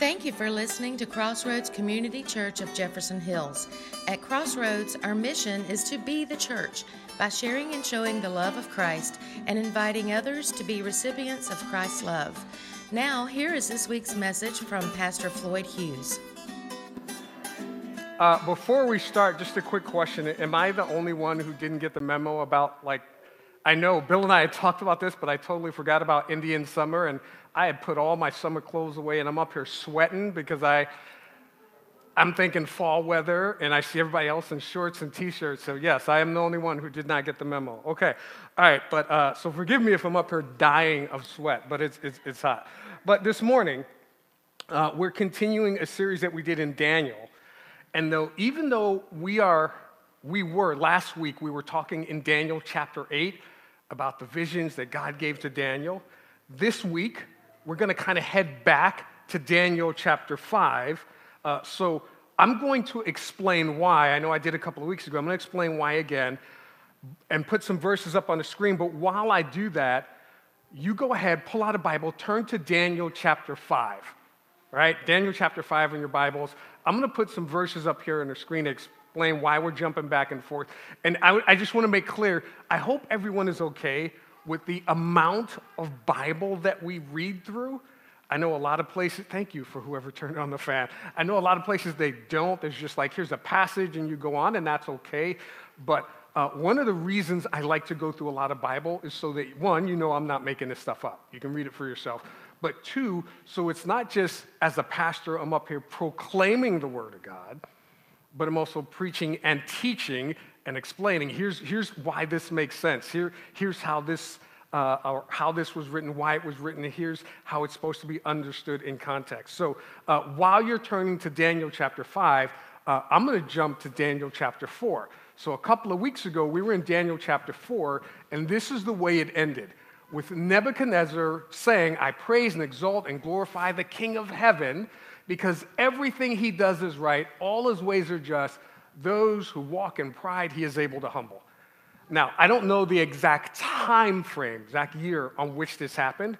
Thank you for listening to Crossroads Community Church of Jefferson Hills. At Crossroads, our mission is to be the church by sharing and showing the love of Christ and inviting others to be recipients of Christ's love. Now, here is this week's message from Pastor Floyd Hughes. Uh, before we start, just a quick question. Am I the only one who didn't get the memo about, like, I know Bill and I had talked about this, but I totally forgot about Indian summer, and I had put all my summer clothes away, and I'm up here sweating because I, I'm thinking fall weather, and I see everybody else in shorts and t-shirts. So yes, I am the only one who did not get the memo. Okay, all right, but uh, so forgive me if I'm up here dying of sweat, but it's it's, it's hot. But this morning, uh, we're continuing a series that we did in Daniel, and though even though we are we were last week we were talking in Daniel chapter eight about the visions that God gave to Daniel. This week, we're going to kind of head back to Daniel chapter 5. Uh, so I'm going to explain why. I know I did a couple of weeks ago. I'm going to explain why again and put some verses up on the screen. But while I do that, you go ahead, pull out a Bible, turn to Daniel chapter 5. Right? Daniel chapter 5 in your Bibles. I'm going to put some verses up here on the screen to explain why we're jumping back and forth. And I, I just want to make clear I hope everyone is okay with the amount of Bible that we read through. I know a lot of places, thank you for whoever turned on the fan. I know a lot of places they don't. There's just like, here's a passage and you go on, and that's okay. But uh, one of the reasons I like to go through a lot of Bible is so that, one, you know I'm not making this stuff up. You can read it for yourself. But two, so it's not just as a pastor, I'm up here proclaiming the Word of God but I'm also preaching and teaching and explaining. Here's, here's why this makes sense. Here, here's how this, uh, how this was written, why it was written, and here's how it's supposed to be understood in context. So uh, while you're turning to Daniel chapter 5, uh, I'm going to jump to Daniel chapter 4. So a couple of weeks ago, we were in Daniel chapter 4, and this is the way it ended with Nebuchadnezzar saying, I praise and exalt and glorify the King of heaven because everything he does is right, all his ways are just. Those who walk in pride, he is able to humble. Now, I don't know the exact time frame, exact year on which this happened,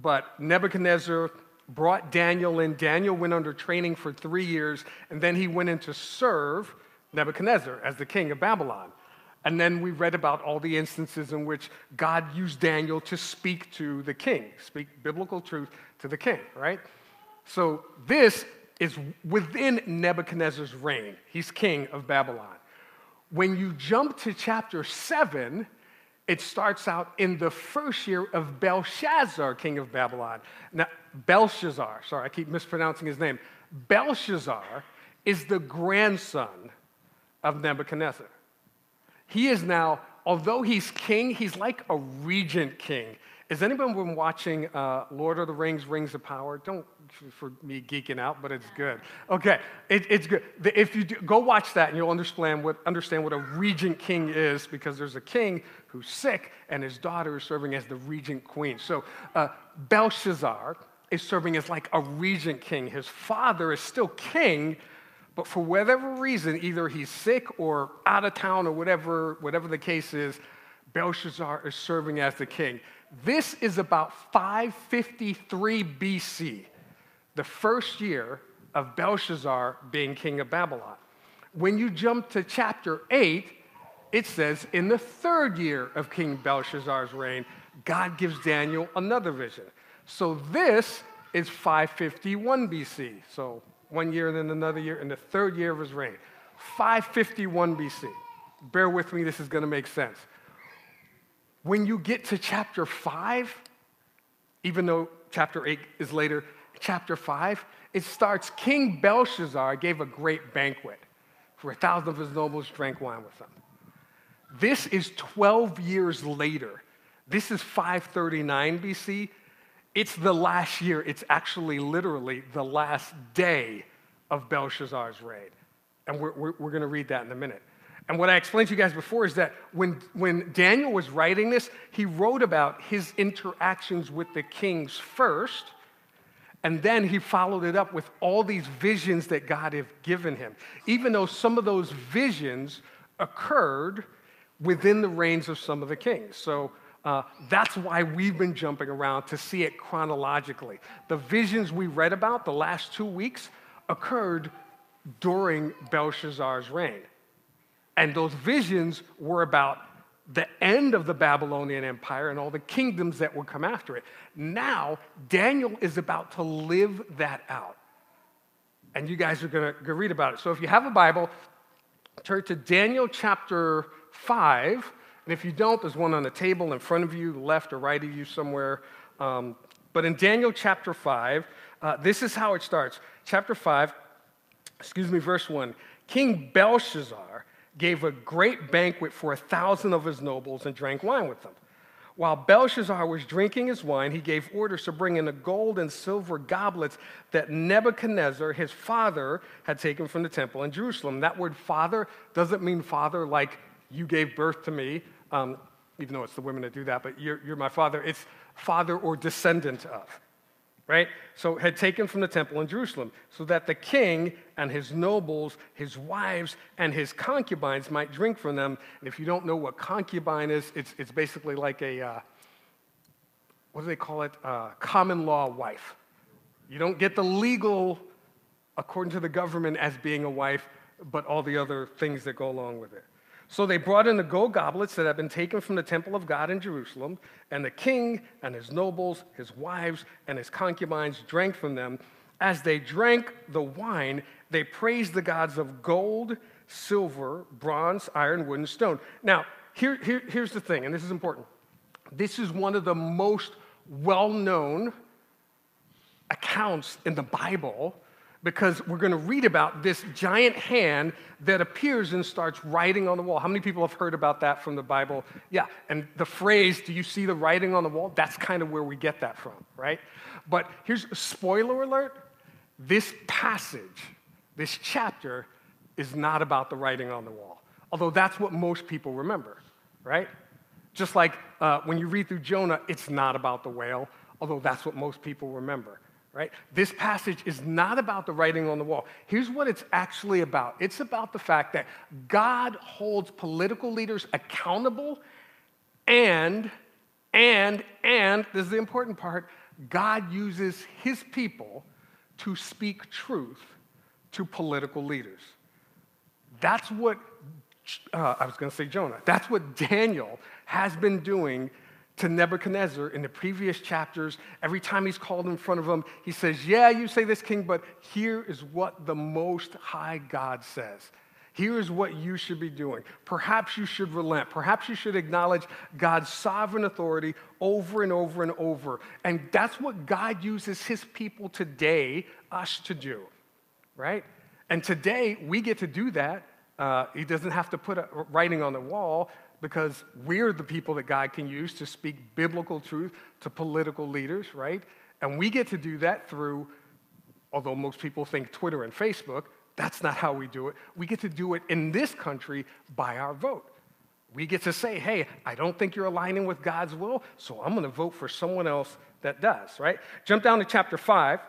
but Nebuchadnezzar brought Daniel in. Daniel went under training for three years, and then he went in to serve Nebuchadnezzar as the king of Babylon. And then we read about all the instances in which God used Daniel to speak to the king, speak biblical truth to the king, right? So this is within Nebuchadnezzar's reign. He's king of Babylon. When you jump to chapter 7, it starts out in the first year of Belshazzar, king of Babylon. Now, Belshazzar, sorry, I keep mispronouncing his name. Belshazzar is the grandson of Nebuchadnezzar. He is now, although he's king, he's like a regent king. Has anyone been watching uh, Lord of the Rings, Rings of Power? Don't for me geeking out, but it's good. Okay, it, it's good. If you do, go watch that, and you'll understand what understand what a regent king is, because there's a king who's sick, and his daughter is serving as the regent queen. So uh, Belshazzar is serving as like a regent king. His father is still king, but for whatever reason, either he's sick or out of town or whatever, whatever the case is, Belshazzar is serving as the king. This is about 553 BC, the first year of Belshazzar being king of Babylon. When you jump to chapter 8, it says, in the third year of King Belshazzar's reign, God gives Daniel another vision. So this is 551 BC. So one year and then another year, in the third year of his reign. 551 BC. Bear with me, this is going to make sense. When you get to chapter 5, even though chapter 8 is later, chapter 5, it starts King Belshazzar gave a great banquet for a thousand of his nobles drank wine with him. This is 12 years later. This is 539 BC. It's the last year. It's actually literally the last day of Belshazzar's reign. And we're, we're, we're going to read that in a minute. And what I explained to you guys before is that when, when Daniel was writing this, he wrote about his interactions with the kings first, and then he followed it up with all these visions that God had given him, even though some of those visions occurred within the reigns of some of the kings. So Uh, that's why we've been jumping around to see it chronologically. The visions we read about the last two weeks occurred during Belshazzar's reign. And those visions were about the end of the Babylonian Empire and all the kingdoms that would come after it. Now, Daniel is about to live that out. And you guys are going to read about it. So if you have a Bible, turn to Daniel chapter 5. And if you don't, there's one on the table in front of you, left or right of you somewhere. Um, but in Daniel chapter 5, uh, this is how it starts. Chapter 5, excuse me, verse 1 King Belshazzar gave a great banquet for a thousand of his nobles and drank wine with them. While Belshazzar was drinking his wine, he gave orders to bring in the gold and silver goblets that Nebuchadnezzar, his father, had taken from the temple in Jerusalem. That word father doesn't mean father like you gave birth to me, um, even though it's the women that do that, but you're, you're my father. It's father or descendant of right? So had taken from the temple in Jerusalem, so that the king and his nobles, his wives, and his concubines might drink from them. And if you don't know what concubine is, it's, it's basically like a, uh, what do they call it? Uh, common law wife. You don't get the legal, according to the government, as being a wife, but all the other things that go along with it. So they brought in the gold goblets that had been taken from the temple of God in Jerusalem, and the king and his nobles, his wives, and his concubines drank from them. As they drank the wine, they praised the gods of gold, silver, bronze, iron, wood, and stone. Now, here, here, here's the thing, and this is important. This is one of the most well known accounts in the Bible because we're going to read about this giant hand that appears and starts writing on the wall. How many people have heard about that from the Bible? Yeah, and the phrase, do you see the writing on the wall? That's kind of where we get that from, right? But here's a spoiler alert this passage, this chapter, is not about the writing on the wall, although that's what most people remember, right? Just like uh, when you read through Jonah, it's not about the whale, although that's what most people remember right? This passage is not about the writing on the wall. Here's what it's actually about it's about the fact that God holds political leaders accountable and, and, and, this is the important part, God uses his people to speak truth to political leaders. That's what, uh, I was going to say Jonah, that's what Daniel has been doing to Nebuchadnezzar in the previous chapters. Every time he's called in front of him, he says, Yeah, you say this, king, but here is what the Most High God says. Here is what you should be doing. Perhaps you should relent. Perhaps you should acknowledge God's sovereign authority over and over and over. And that's what God uses his people today, us, to do, right? And today we get to do that. Uh, he doesn't have to put a writing on the wall because we're the people that God can use to speak biblical truth to political leaders, right? And we get to do that through, although most people think Twitter and Facebook, that's not how we do it. We get to do it in this country by our vote. We get to say, hey, I don't think you're aligning with God's will, so I'm going to vote for someone else that does, right? Jump down to chapter 5.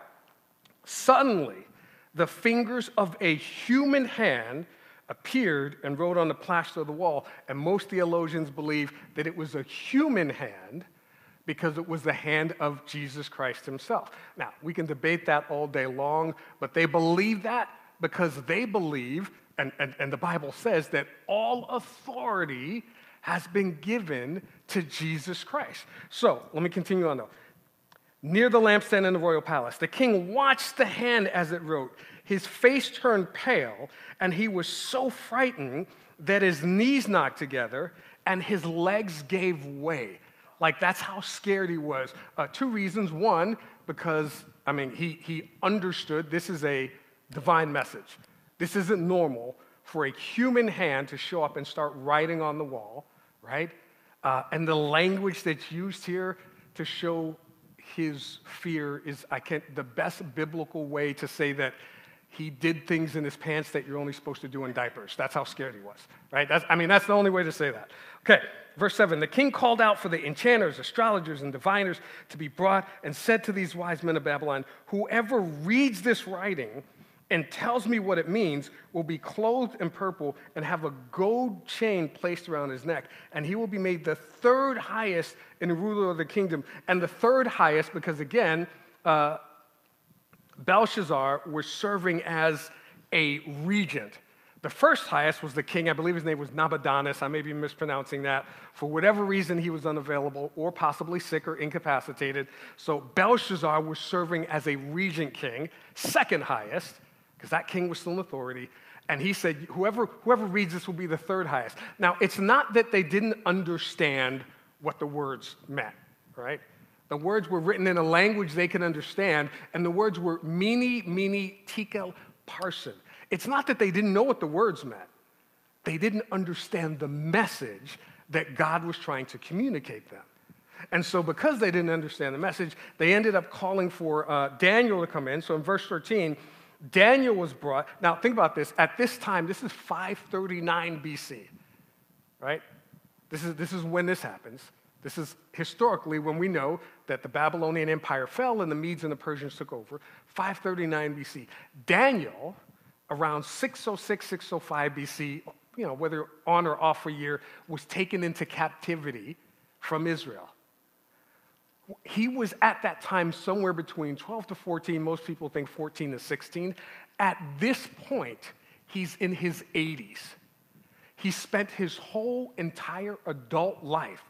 Suddenly, the fingers of a human hand appeared and wrote on the plaster of the wall. And most theologians believe that it was a human hand because it was the hand of Jesus Christ himself. Now, we can debate that all day long, but they believe that because they believe, and, and, and the Bible says, that all authority has been given to Jesus Christ. So, let me continue on though. Near the lampstand in the royal palace, the king watched the hand as it wrote. His face turned pale, and he was so frightened that his knees knocked together and his legs gave way. Like, that's how scared he was. Uh, two reasons. One, because, I mean, he, he understood this is a divine message. This isn't normal for a human hand to show up and start writing on the wall, right? Uh, and the language that's used here to show his fear is, I can't, the best biblical way to say that he did things in his pants that you're only supposed to do in diapers. That's how scared he was, right? That's, I mean, that's the only way to say that. Okay, verse 7 The king called out for the enchanters, astrologers, and diviners to be brought and said to these wise men of Babylon, Whoever reads this writing and tells me what it means will be clothed in purple and have a gold chain placed around his neck. And he will be made the third highest in the ruler of the kingdom. And the third highest, because again, uh, Belshazzar was serving as a regent. The first highest was the king. I believe his name was Nabonidus. I may be mispronouncing that. For whatever reason, he was unavailable or possibly sick or incapacitated. So Belshazzar was serving as a regent king, second highest, because that king was still in authority. And he said, whoever, whoever reads this will be the third highest. Now, it's not that they didn't understand what the words meant, right? The words were written in a language they could understand, and the words were mene, mene, tekel, parsin. It's not that they didn't know what the words meant, they didn't understand the message that God was trying to communicate them. And so, because they didn't understand the message, they ended up calling for uh, Daniel to come in. So, in verse 13, Daniel was brought. Now, think about this. At this time, this is 539 BC, right? This is, this is when this happens. This is historically when we know that the Babylonian Empire fell and the Medes and the Persians took over, 539 BC. Daniel, around 606, 605 BC, you know, whether on or off a year, was taken into captivity from Israel. He was at that time somewhere between 12 to 14, most people think 14 to 16. At this point, he's in his 80s. He spent his whole entire adult life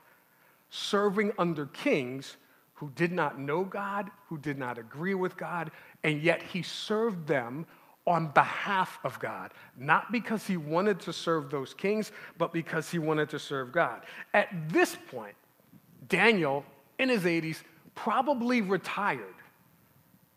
serving under kings who did not know God, who did not agree with God, and yet he served them on behalf of God, not because he wanted to serve those kings, but because he wanted to serve God. At this point, Daniel, in his 80s, probably retired,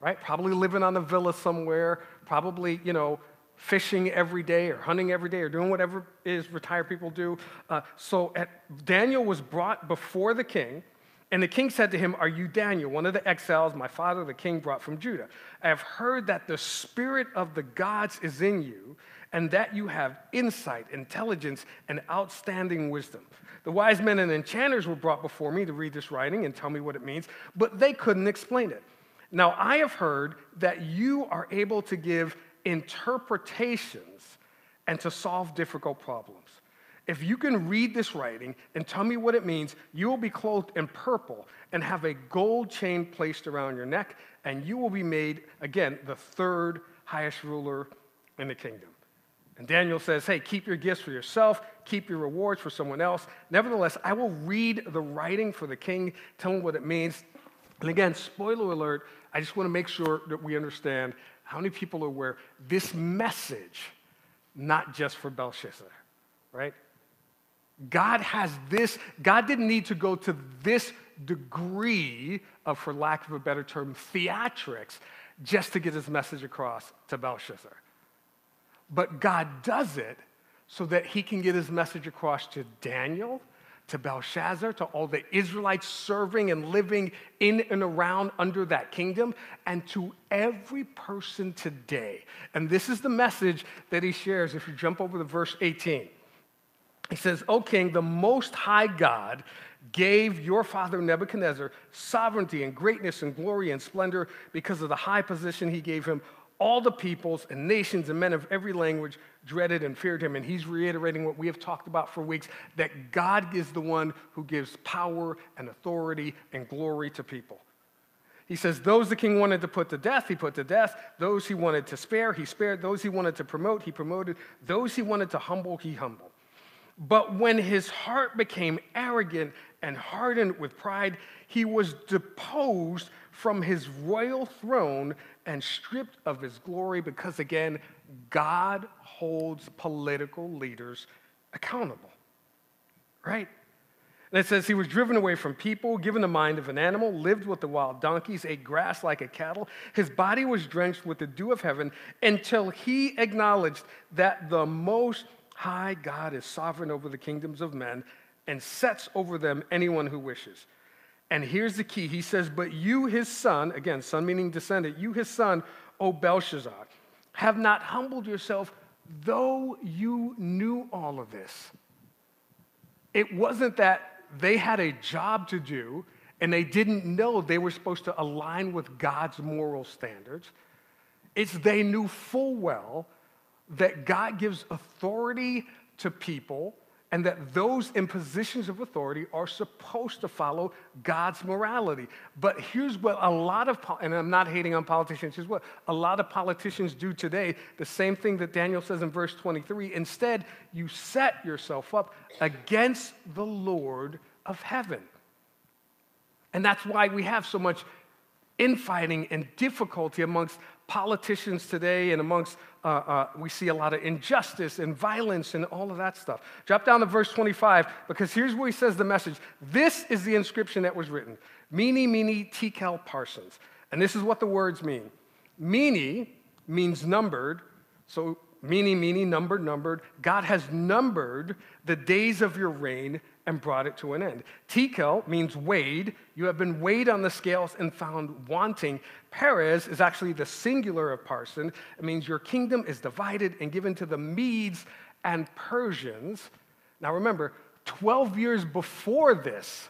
right? Probably living on a villa somewhere, probably, you know, fishing every day or hunting every day or doing whatever is retired people do. Uh, so at, Daniel was brought before the king, and the king said to him, Are you Daniel, one of the exiles my father the king brought from Judah? I have heard that the spirit of the gods is in you, and that you have insight, intelligence, and outstanding wisdom. The wise men and enchanters were brought before me to read this writing and tell me what it means, but they couldn't explain it. Now I have heard that you are able to give interpretations and to solve difficult problems. If you can read this writing and tell me what it means, you will be clothed in purple and have a gold chain placed around your neck, and you will be made, again, the third highest ruler in the kingdom. And Daniel says, Hey, keep your gifts for yourself, keep your rewards for someone else. Nevertheless, I will read the writing for the king, tell him what it means. And again, spoiler alert, I just want to make sure that we understand how many people are aware this message, not just for Belshazzar, right? God has this, God didn't need to go to this degree of, for lack of a better term, theatrics just to get his message across to Belshazzar. But God does it so that he can get his message across to Daniel to Belshazzar, to all the Israelites serving and living in and around under that kingdom, and to every person today. And this is the message that he shares if you jump over to verse 18. He says, O king, the most high God gave your father Nebuchadnezzar sovereignty and greatness and glory and splendor because of the high position he gave him all the peoples and nations and men of every language dreaded and feared him. And he's reiterating what we have talked about for weeks that God is the one who gives power and authority and glory to people. He says, Those the king wanted to put to death, he put to death. Those he wanted to spare, he spared. Those he wanted to promote, he promoted. Those he wanted to humble, he humbled. But when his heart became arrogant and hardened with pride, he was deposed from his royal throne and stripped of his glory because, again, God holds political leaders accountable. Right? And it says he was driven away from people, given the mind of an animal, lived with the wild donkeys, ate grass like a cattle. His body was drenched with the dew of heaven until he acknowledged that the Most High God is sovereign over the kingdoms of men and sets over them anyone who wishes. And here's the key. He says, But you, his son, again, son meaning descendant, you, his son, O Belshazzar, have not humbled yourself, though you knew all of this. It wasn't that they had a job to do and they didn't know they were supposed to align with God's moral standards. It's they knew full well that God gives authority to people and that those in positions of authority are supposed to follow God's morality. But here's what a lot of, and I'm not hating on politicians, here's what a lot of politicians do today the same thing that Daniel says in verse 23. Instead, you set yourself up against the Lord of heaven. And that's why we have so much infighting and difficulty amongst politicians today and amongst, uh, uh, we see a lot of injustice and violence and all of that stuff. Drop down to verse 25 because here's where he says the message. This is the inscription that was written Mene, Mene, Tekel Parsons. And this is what the words mean. Mene means numbered. So, Mene, Mene, numbered, numbered. God has numbered the days of your reign and brought it to an end. Tekel means weighed. You have been weighed on the scales and found wanting. Peres is actually the singular of parsin. It means your kingdom is divided and given to the Medes and Persians. Now remember, 12 years before this,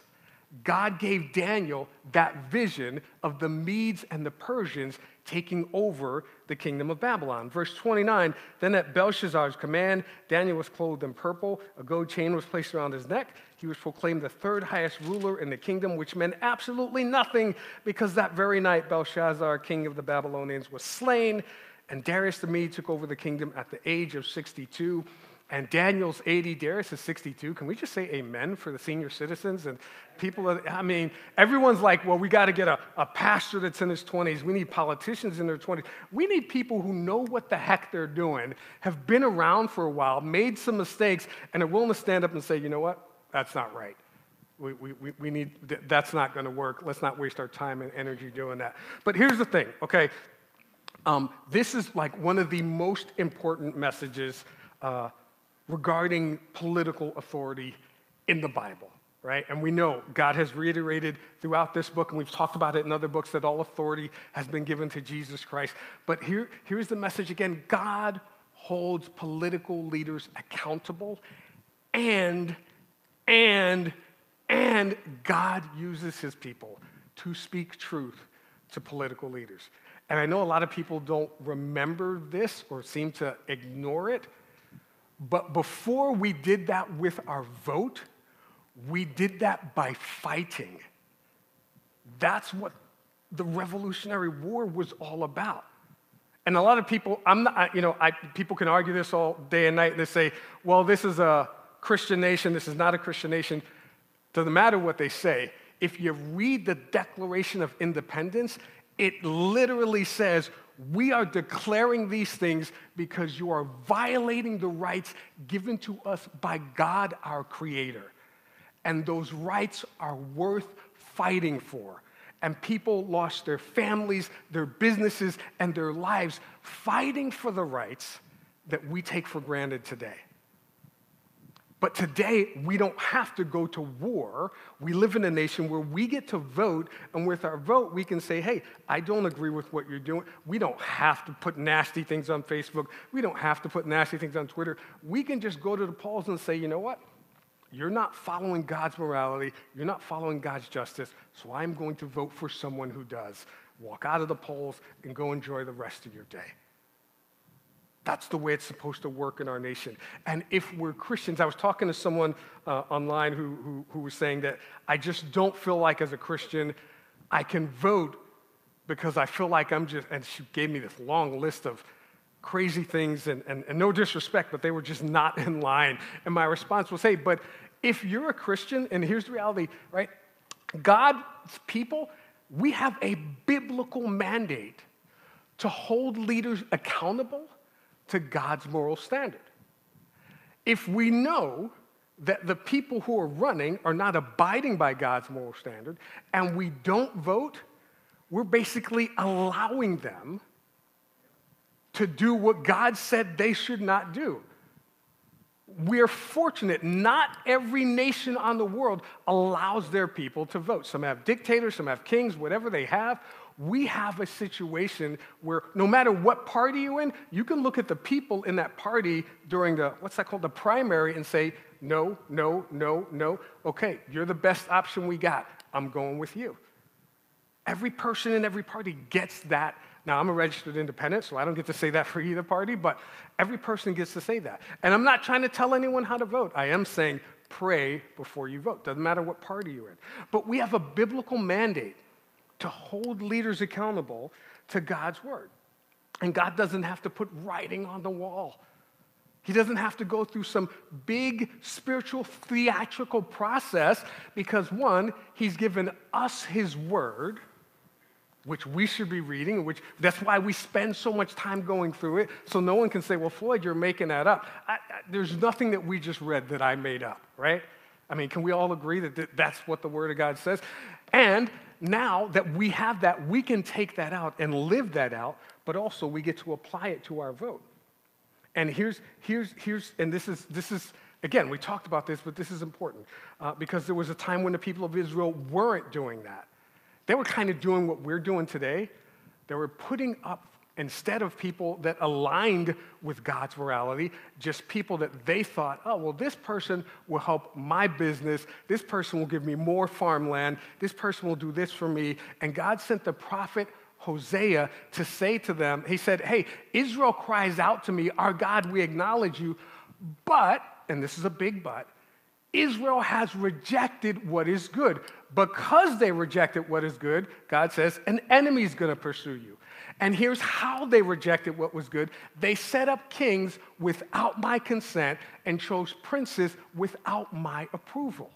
God gave Daniel that vision of the Medes and the Persians taking over the kingdom of Babylon. Verse 29 Then at Belshazzar's command, Daniel was clothed in purple, a gold chain was placed around his neck. He was proclaimed the third highest ruler in the kingdom, which meant absolutely nothing because that very night Belshazzar, king of the Babylonians, was slain, and Darius the Mede took over the kingdom at the age of 62 and Daniel's 80, Darius is 62. Can we just say amen for the senior citizens and people? Are, I mean, everyone's like, well, we got to get a, a pastor that's in his 20s. We need politicians in their 20s. We need people who know what the heck they're doing, have been around for a while, made some mistakes, and are willing to stand up and say, you know what? That's not right. We, we, we need, that's not going to work. Let's not waste our time and energy doing that. But here's the thing, okay? Um, this is like one of the most important messages. Uh, regarding political authority in the Bible, right? And we know God has reiterated throughout this book, and we've talked about it in other books, that all authority has been given to Jesus Christ. But here, here's the message again God holds political leaders accountable, and, and, and God uses his people to speak truth to political leaders. And I know a lot of people don't remember this or seem to ignore it, but before we did that with our vote, we did that by fighting. That's what the Revolutionary War was all about. And a lot of people, I'm not, you know, I, people can argue this all day and night. They say, well, this is a Christian nation, this is not a Christian nation. Doesn't matter what they say. If you read the Declaration of Independence, it literally says we are declaring these things because you are violating the rights given to us by God, our Creator. And those rights are worth fighting for. And people lost their families, their businesses, and their lives fighting for the rights that we take for granted today. But today, we don't have to go to war. We live in a nation where we get to vote, and with our vote, we can say, hey, I don't agree with what you're doing. We don't have to put nasty things on Facebook. We don't have to put nasty things on Twitter. We can just go to the polls and say, you know what? You're not following God's morality. You're not following God's justice. So I'm going to vote for someone who does. Walk out of the polls and go enjoy the rest of your day. That's the way it's supposed to work in our nation. And if we're Christians, I was talking to someone uh, online who, who, who was saying that I just don't feel like as a Christian I can vote because I feel like I'm just, and she gave me this long list of crazy things, and, and, and no disrespect, but they were just not in line. And my response was, hey, but if you're a Christian, and here's the reality, right? God's people, we have a biblical mandate to hold leaders accountable to God's moral standard. If we know that the people who are running are not abiding by God's moral standard and we don't vote, we're basically allowing them to do what God said they should not do. We're fortunate. Not every nation on the world allows their people to vote. Some have dictators, some have kings, whatever they have we have a situation where no matter what party you're in, you can look at the people in that party during the, what's that called, the primary and say, no, no, no, no. Okay, you're the best option we got. I'm going with you. Every person in every party gets that. Now, I'm a registered independent, so I don't get to say that for either party, but every person gets to say that. And I'm not trying to tell anyone how to vote. I am saying pray before you vote. Doesn't matter what party you're in. But we have a biblical mandate to hold leaders accountable to God's word. And God doesn't have to put writing on the wall. He doesn't have to go through some big spiritual theatrical process because, one, He's given us His Word, which we should be reading, which that's why we spend so much time going through it. So no one can say, well, Floyd, you're making that up. I, I, there's nothing that we just read that I made up, right? I mean, can we all agree that th- that's what the Word of God says? And now that we have that, we can take that out and live that out, but also we get to apply it to our vote. And here's, here's, here's, and this is, this is, again, we talked about this, but this is important uh, because there was a time when the people of Israel weren't doing that. They were kind of doing what we're doing today. They were putting up, instead of people that aligned with God's morality, just people that they thought, oh, well, this person will help my business. This person will give me more farmland. This person will do this for me. And God sent the prophet Hosea to say to them, He said, Hey, Israel cries out to me, Our God, we acknowledge you, but, and this is a big but, Israel has rejected what is good. Because they rejected what is good, God says, an enemy is gonna pursue you. And here's how they rejected what was good they set up kings without my consent and chose princes without my approval.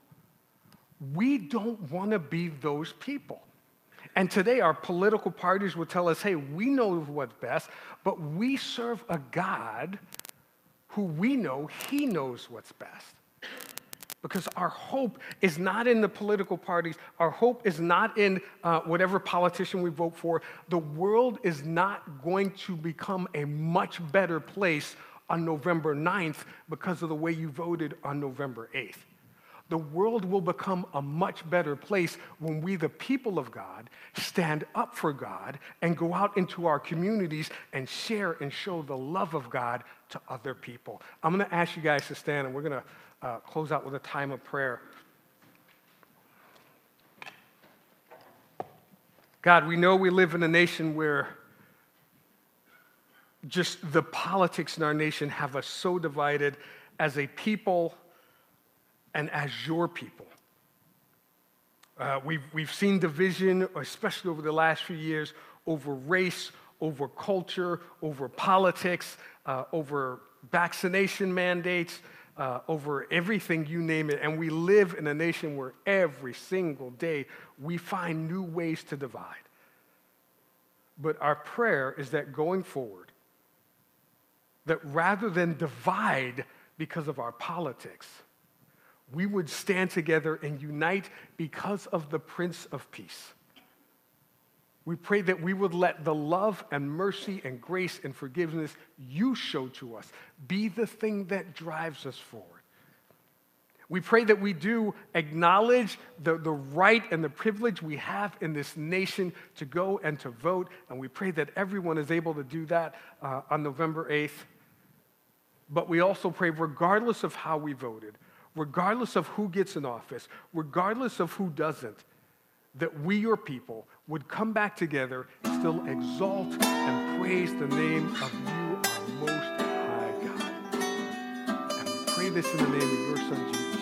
We don't wanna be those people. And today, our political parties will tell us hey, we know what's best, but we serve a God who we know He knows what's best. Because our hope is not in the political parties. Our hope is not in uh, whatever politician we vote for. The world is not going to become a much better place on November 9th because of the way you voted on November 8th. The world will become a much better place when we, the people of God, stand up for God and go out into our communities and share and show the love of God to other people. I'm going to ask you guys to stand and we're going to uh, close out with a time of prayer. God, we know we live in a nation where just the politics in our nation have us so divided as a people and as your people. Uh, we've, we've seen division, especially over the last few years, over race, over culture, over politics, uh, over vaccination mandates, uh, over everything you name it. And we live in a nation where every single day we find new ways to divide. But our prayer is that going forward, that rather than divide because of our politics, we would stand together and unite because of the Prince of Peace. We pray that we would let the love and mercy and grace and forgiveness you show to us be the thing that drives us forward. We pray that we do acknowledge the, the right and the privilege we have in this nation to go and to vote. And we pray that everyone is able to do that uh, on November 8th. But we also pray, regardless of how we voted, regardless of who gets in office, regardless of who doesn't, that we, your people, would come back together, and still exalt and praise the name of you, our most high God. And we pray this in the name of your son, Jesus.